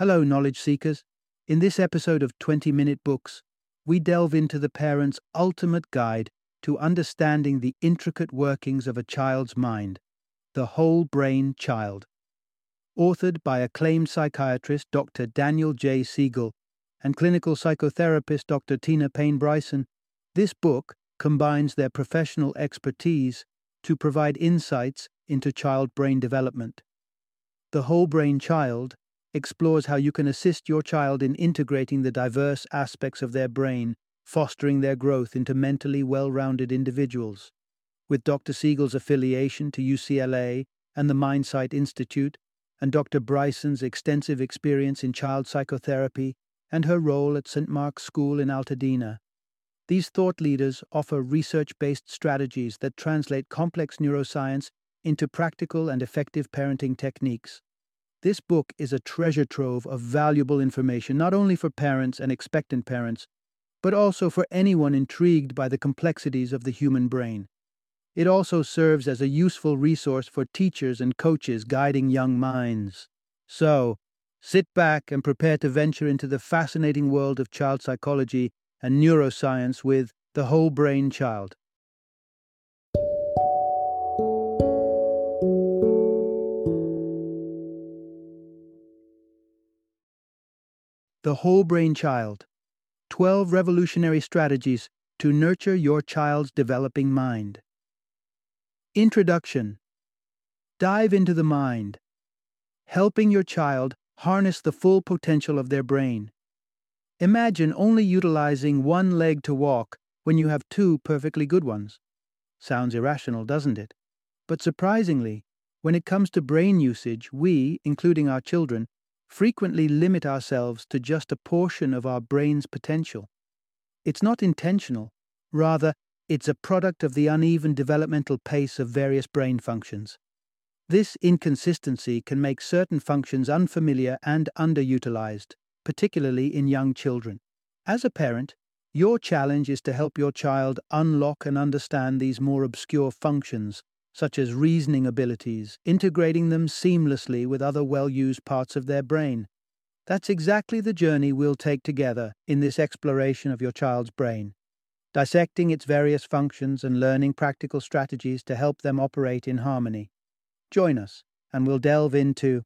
Hello, knowledge seekers. In this episode of 20 Minute Books, we delve into the parent's ultimate guide to understanding the intricate workings of a child's mind, The Whole Brain Child. Authored by acclaimed psychiatrist Dr. Daniel J. Siegel and clinical psychotherapist Dr. Tina Payne Bryson, this book combines their professional expertise to provide insights into child brain development. The Whole Brain Child explores how you can assist your child in integrating the diverse aspects of their brain, fostering their growth into mentally well rounded individuals. With Dr. Siegel's affiliation to UCLA and the Mindsight Institute, and Dr. Bryson's extensive experience in child psychotherapy and her role at St. Mark's School in Altadena, these thought leaders offer research based strategies that translate complex neuroscience into practical and effective parenting techniques. This book is a treasure trove of valuable information not only for parents and expectant parents, but also for anyone intrigued by the complexities of the human brain. It also serves as a useful resource for teachers and coaches guiding young minds. So, sit back and prepare to venture into the fascinating world of child psychology and neuroscience with The Whole Brain Child. The Whole Brain Child 12 Revolutionary Strategies to Nurture Your Child's Developing Mind. Introduction Dive into the mind, helping your child harness the full potential of their brain. Imagine only utilizing one leg to walk when you have two perfectly good ones. Sounds irrational, doesn't it? But surprisingly, when it comes to brain usage, we, including our children, frequently limit ourselves to just a portion of our brain's potential. It's not intentional, rather, it's a product of the uneven developmental pace of various brain functions. This inconsistency can make certain functions unfamiliar and underutilized, particularly in young children. As a parent, your challenge is to help your child unlock and understand these more obscure functions such as reasoning abilities, integrating them seamlessly with other well used parts of their brain. That's exactly the journey we'll take together in this exploration of your child's brain, dissecting its various functions and learning practical strategies to help them operate in harmony. Join us, and we'll delve into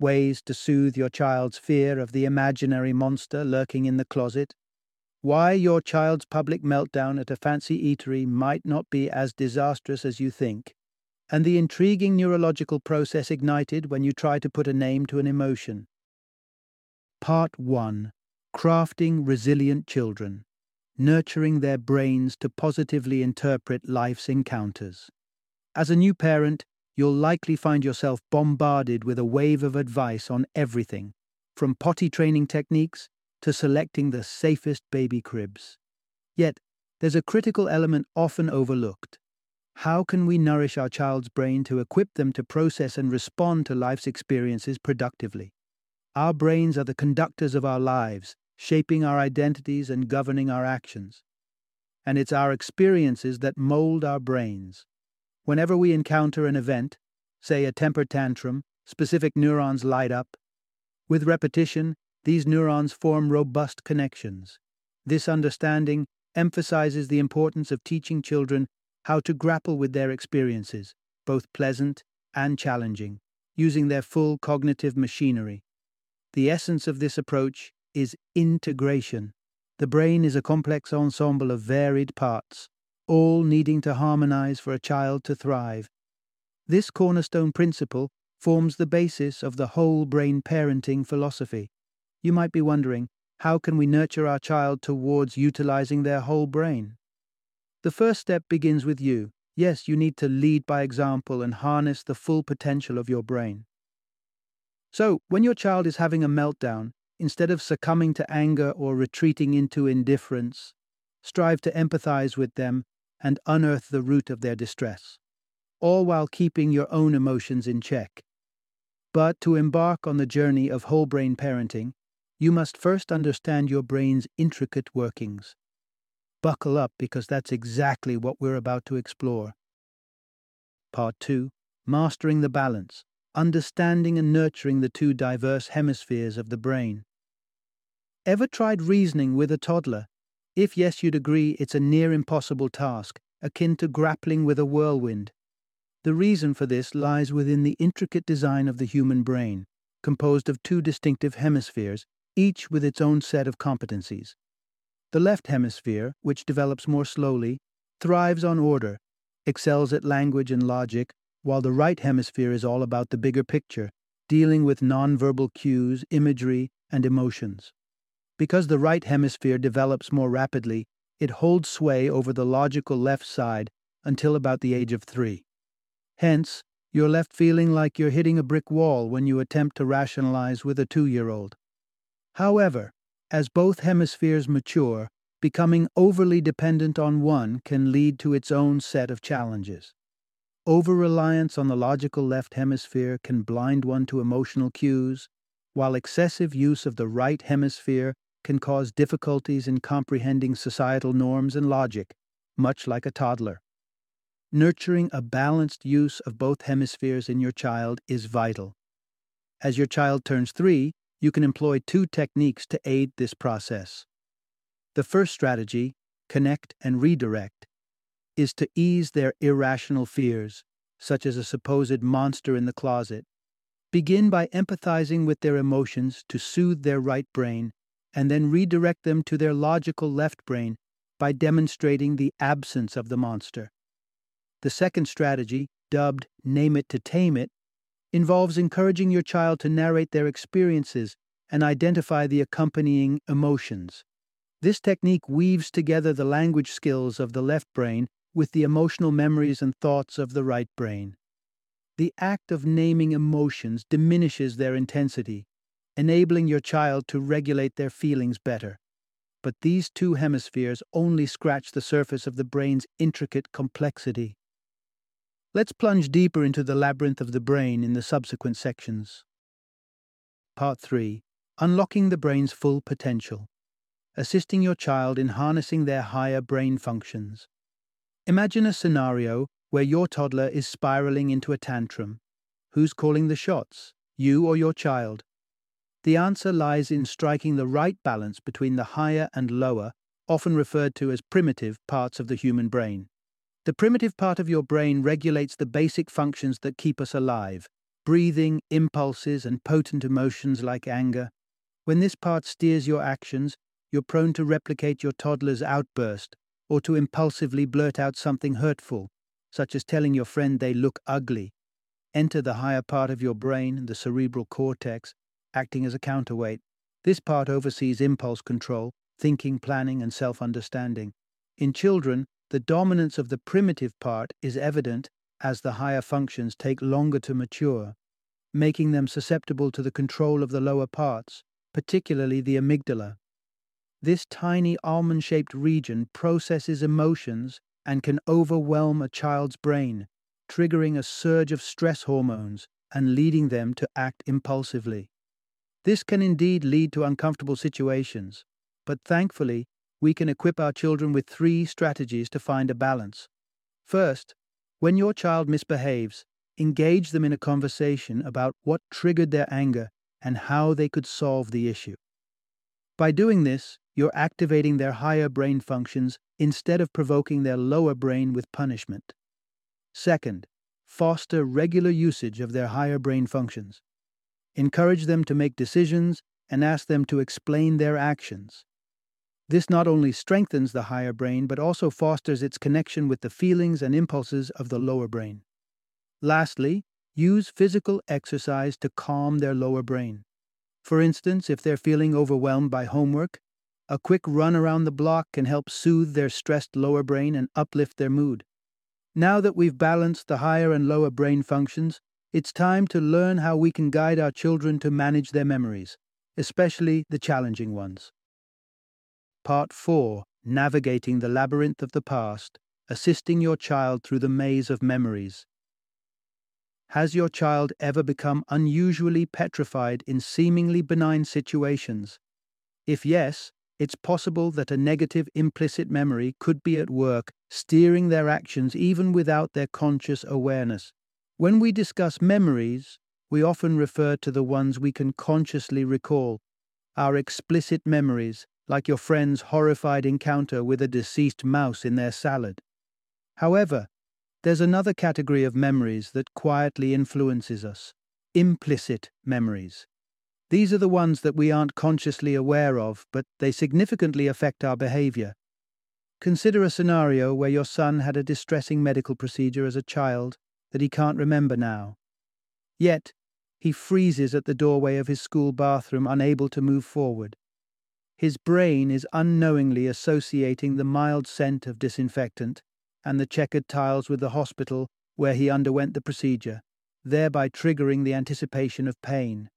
ways to soothe your child's fear of the imaginary monster lurking in the closet, why your child's public meltdown at a fancy eatery might not be as disastrous as you think, and the intriguing neurological process ignited when you try to put a name to an emotion. Part 1 Crafting Resilient Children Nurturing Their Brains to Positively Interpret Life's Encounters. As a new parent, you'll likely find yourself bombarded with a wave of advice on everything, from potty training techniques to selecting the safest baby cribs. Yet, there's a critical element often overlooked how can we nourish our child's brain to equip them to process and respond to life's experiences productively? Our brains are the conductors of our lives, shaping our identities and governing our actions. And it's our experiences that mold our brains. Whenever we encounter an event, say a temper tantrum, specific neurons light up. With repetition, these neurons form robust connections. This understanding emphasizes the importance of teaching children how to grapple with their experiences, both pleasant and challenging, using their full cognitive machinery. The essence of this approach is integration. The brain is a complex ensemble of varied parts, all needing to harmonize for a child to thrive. This cornerstone principle forms the basis of the whole brain parenting philosophy. You might be wondering, how can we nurture our child towards utilizing their whole brain? The first step begins with you. Yes, you need to lead by example and harness the full potential of your brain. So, when your child is having a meltdown, instead of succumbing to anger or retreating into indifference, strive to empathize with them and unearth the root of their distress, all while keeping your own emotions in check. But to embark on the journey of whole brain parenting, you must first understand your brain's intricate workings. Buckle up because that's exactly what we're about to explore. Part 2 Mastering the Balance understanding and nurturing the two diverse hemispheres of the brain. Ever tried reasoning with a toddler? If yes, you'd agree it's a near impossible task, akin to grappling with a whirlwind. The reason for this lies within the intricate design of the human brain, composed of two distinctive hemispheres, each with its own set of competencies. The left hemisphere, which develops more slowly, thrives on order, excels at language and logic, while the right hemisphere is all about the bigger picture, dealing with nonverbal cues, imagery, and emotions. Because the right hemisphere develops more rapidly, it holds sway over the logical left side until about the age of three. Hence, you're left feeling like you're hitting a brick wall when you attempt to rationalize with a two year old. However, as both hemispheres mature, becoming overly dependent on one can lead to its own set of challenges. Over reliance on the logical left hemisphere can blind one to emotional cues, while excessive use of the right hemisphere can cause difficulties in comprehending societal norms and logic, much like a toddler. Nurturing a balanced use of both hemispheres in your child is vital. As your child turns three, you can employ two techniques to aid this process. The first strategy, connect and redirect, is to ease their irrational fears, such as a supposed monster in the closet. Begin by empathizing with their emotions to soothe their right brain, and then redirect them to their logical left brain by demonstrating the absence of the monster. The second strategy, dubbed Name It to Tame It, involves encouraging your child to narrate their experiences and identify the accompanying emotions. This technique weaves together the language skills of the left brain with the emotional memories and thoughts of the right brain. The act of naming emotions diminishes their intensity, enabling your child to regulate their feelings better. But these two hemispheres only scratch the surface of the brain's intricate complexity. Let's plunge deeper into the labyrinth of the brain in the subsequent sections. Part 3 Unlocking the brain's full potential. Assisting your child in harnessing their higher brain functions. Imagine a scenario where your toddler is spiraling into a tantrum. Who's calling the shots, you or your child? The answer lies in striking the right balance between the higher and lower, often referred to as primitive, parts of the human brain. The primitive part of your brain regulates the basic functions that keep us alive breathing, impulses, and potent emotions like anger. When this part steers your actions, you're prone to replicate your toddler's outburst or to impulsively blurt out something hurtful, such as telling your friend they look ugly. Enter the higher part of your brain, the cerebral cortex, acting as a counterweight. This part oversees impulse control, thinking, planning, and self understanding. In children, the dominance of the primitive part is evident as the higher functions take longer to mature, making them susceptible to the control of the lower parts, particularly the amygdala. This tiny almond shaped region processes emotions and can overwhelm a child's brain, triggering a surge of stress hormones and leading them to act impulsively. This can indeed lead to uncomfortable situations, but thankfully, we can equip our children with three strategies to find a balance. First, when your child misbehaves, engage them in a conversation about what triggered their anger and how they could solve the issue. By doing this, you're activating their higher brain functions instead of provoking their lower brain with punishment. Second, foster regular usage of their higher brain functions. Encourage them to make decisions and ask them to explain their actions. This not only strengthens the higher brain, but also fosters its connection with the feelings and impulses of the lower brain. Lastly, use physical exercise to calm their lower brain. For instance, if they're feeling overwhelmed by homework, a quick run around the block can help soothe their stressed lower brain and uplift their mood. Now that we've balanced the higher and lower brain functions, it's time to learn how we can guide our children to manage their memories, especially the challenging ones. Part 4 Navigating the Labyrinth of the Past, assisting your child through the maze of memories. Has your child ever become unusually petrified in seemingly benign situations? If yes, it's possible that a negative implicit memory could be at work, steering their actions even without their conscious awareness. When we discuss memories, we often refer to the ones we can consciously recall, our explicit memories, like your friend's horrified encounter with a deceased mouse in their salad. However, there's another category of memories that quietly influences us implicit memories. These are the ones that we aren't consciously aware of, but they significantly affect our behavior. Consider a scenario where your son had a distressing medical procedure as a child that he can't remember now. Yet, he freezes at the doorway of his school bathroom, unable to move forward. His brain is unknowingly associating the mild scent of disinfectant and the checkered tiles with the hospital where he underwent the procedure, thereby triggering the anticipation of pain.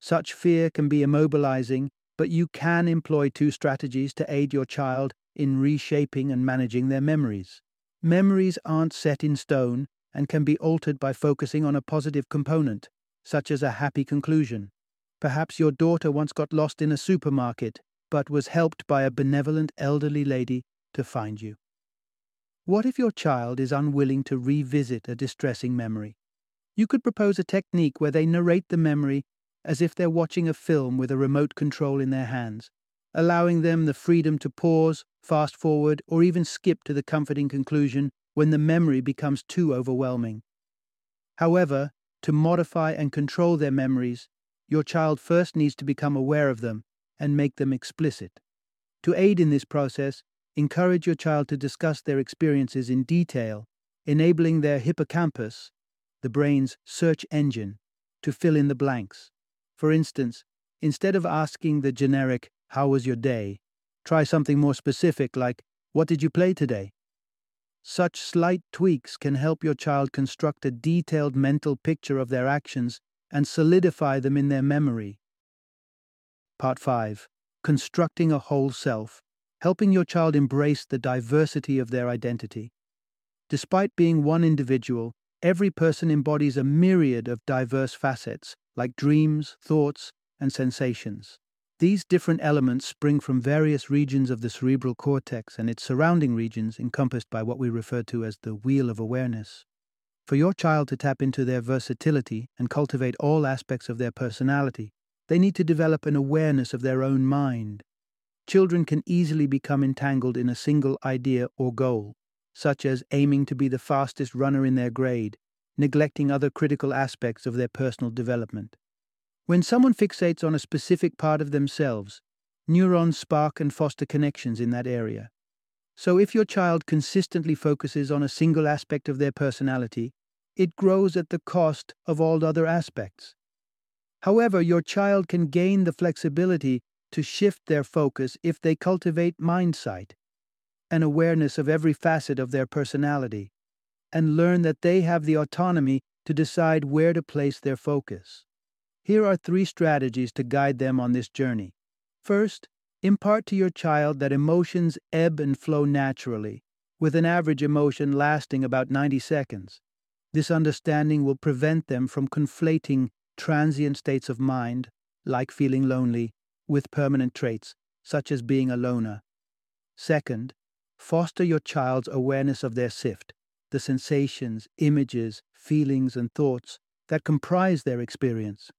Such fear can be immobilizing, but you can employ two strategies to aid your child in reshaping and managing their memories. Memories aren't set in stone and can be altered by focusing on a positive component, such as a happy conclusion. Perhaps your daughter once got lost in a supermarket, but was helped by a benevolent elderly lady to find you. What if your child is unwilling to revisit a distressing memory? You could propose a technique where they narrate the memory as if they're watching a film with a remote control in their hands, allowing them the freedom to pause, fast forward, or even skip to the comforting conclusion when the memory becomes too overwhelming. However, to modify and control their memories, your child first needs to become aware of them and make them explicit. To aid in this process, Encourage your child to discuss their experiences in detail, enabling their hippocampus, the brain's search engine, to fill in the blanks. For instance, instead of asking the generic, How was your day? try something more specific like, What did you play today? Such slight tweaks can help your child construct a detailed mental picture of their actions and solidify them in their memory. Part 5 Constructing a Whole Self helping your child embrace the diversity of their identity. Despite being one individual, every person embodies a myriad of diverse facets, like dreams, thoughts, and sensations. These different elements spring from various regions of the cerebral cortex and its surrounding regions encompassed by what we refer to as the wheel of awareness. For your child to tap into their versatility and cultivate all aspects of their personality, they need to develop an awareness of their own mind, children can easily become entangled in a single idea or goal, such as aiming to be the fastest runner in their grade, neglecting other critical aspects of their personal development. When someone fixates on a specific part of themselves, neurons spark and foster connections in that area. So if your child consistently focuses on a single aspect of their personality, it grows at the cost of all other aspects. However, your child can gain the flexibility to shift their focus if they cultivate mindsight, an awareness of every facet of their personality, and learn that they have the autonomy to decide where to place their focus. Here are three strategies to guide them on this journey. First, impart to your child that emotions ebb and flow naturally, with an average emotion lasting about 90 seconds. This understanding will prevent them from conflating transient states of mind, like feeling lonely, with permanent traits, such as being a loner. Second, foster your child's awareness of their sift, the sensations, images, feelings, and thoughts that comprise their experience.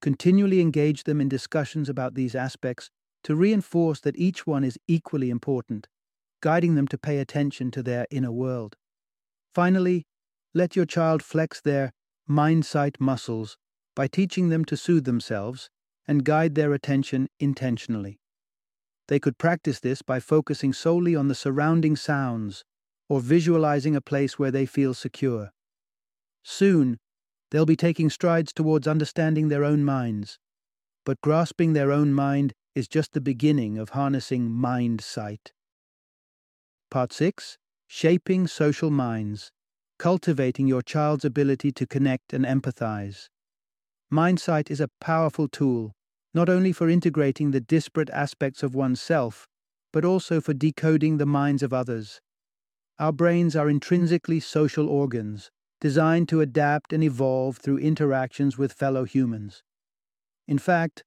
Continually engage them in discussions about these aspects to reinforce that each one is equally important, guiding them to pay attention to their inner world. Finally, let your child flex their mind sight muscles by teaching them to soothe themselves and guide their attention intentionally. They could practice this by focusing solely on the surrounding sounds or visualizing a place where they feel secure. Soon, they'll be taking strides towards understanding their own minds. But grasping their own mind is just the beginning of harnessing mind sight. Part 6 Shaping Social Minds Cultivating Your Child's Ability to Connect and Empathize. Mindsight is a powerful tool not only for integrating the disparate aspects of oneself, but also for decoding the minds of others. Our brains are intrinsically social organs, designed to adapt and evolve through interactions with fellow humans. In fact,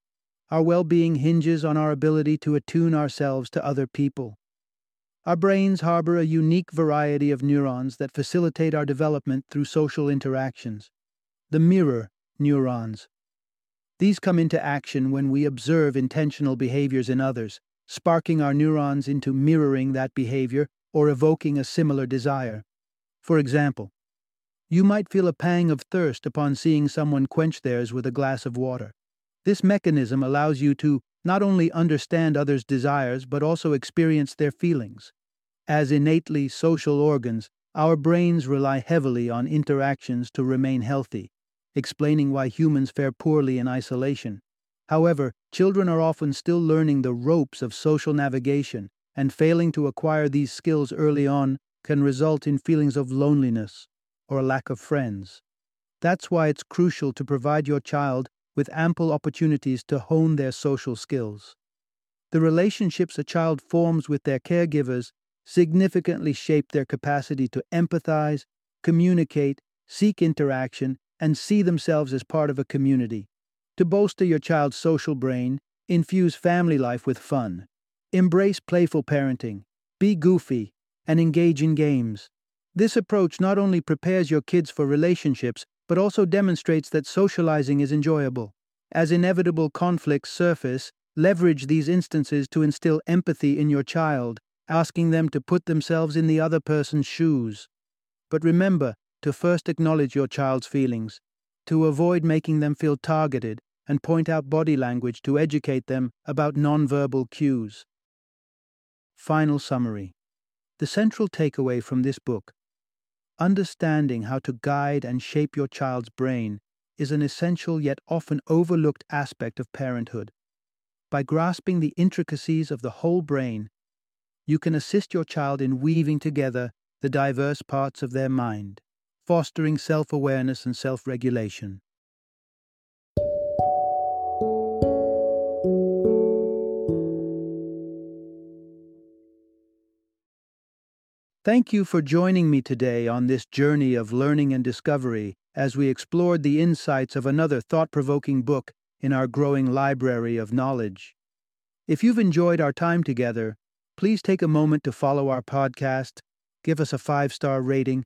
our well being hinges on our ability to attune ourselves to other people. Our brains harbor a unique variety of neurons that facilitate our development through social interactions. The mirror neurons. These come into action when we observe intentional behaviors in others, sparking our neurons into mirroring that behavior or evoking a similar desire. For example, you might feel a pang of thirst upon seeing someone quench theirs with a glass of water. This mechanism allows you to not only understand others' desires but also experience their feelings. As innately social organs, our brains rely heavily on interactions to remain healthy, explaining why humans fare poorly in isolation. However, children are often still learning the ropes of social navigation, and failing to acquire these skills early on can result in feelings of loneliness or a lack of friends. That's why it's crucial to provide your child with ample opportunities to hone their social skills. The relationships a child forms with their caregivers significantly shape their capacity to empathize, communicate, seek interaction, and see themselves as part of a community. To bolster your child's social brain, infuse family life with fun. Embrace playful parenting, be goofy, and engage in games. This approach not only prepares your kids for relationships, but also demonstrates that socializing is enjoyable. As inevitable conflicts surface, leverage these instances to instill empathy in your child, asking them to put themselves in the other person's shoes. But remember to first acknowledge your child's feelings, to avoid making them feel targeted, and point out body language to educate them about nonverbal cues. Final summary The central takeaway from this book Understanding how to guide and shape your child's brain is an essential yet often overlooked aspect of parenthood. By grasping the intricacies of the whole brain, you can assist your child in weaving together the diverse parts of their mind, fostering self awareness and self regulation. Thank you for joining me today on this journey of learning and discovery as we explored the insights of another thought provoking book in our growing library of knowledge. If you've enjoyed our time together, please take a moment to follow our podcast, give us a five star rating,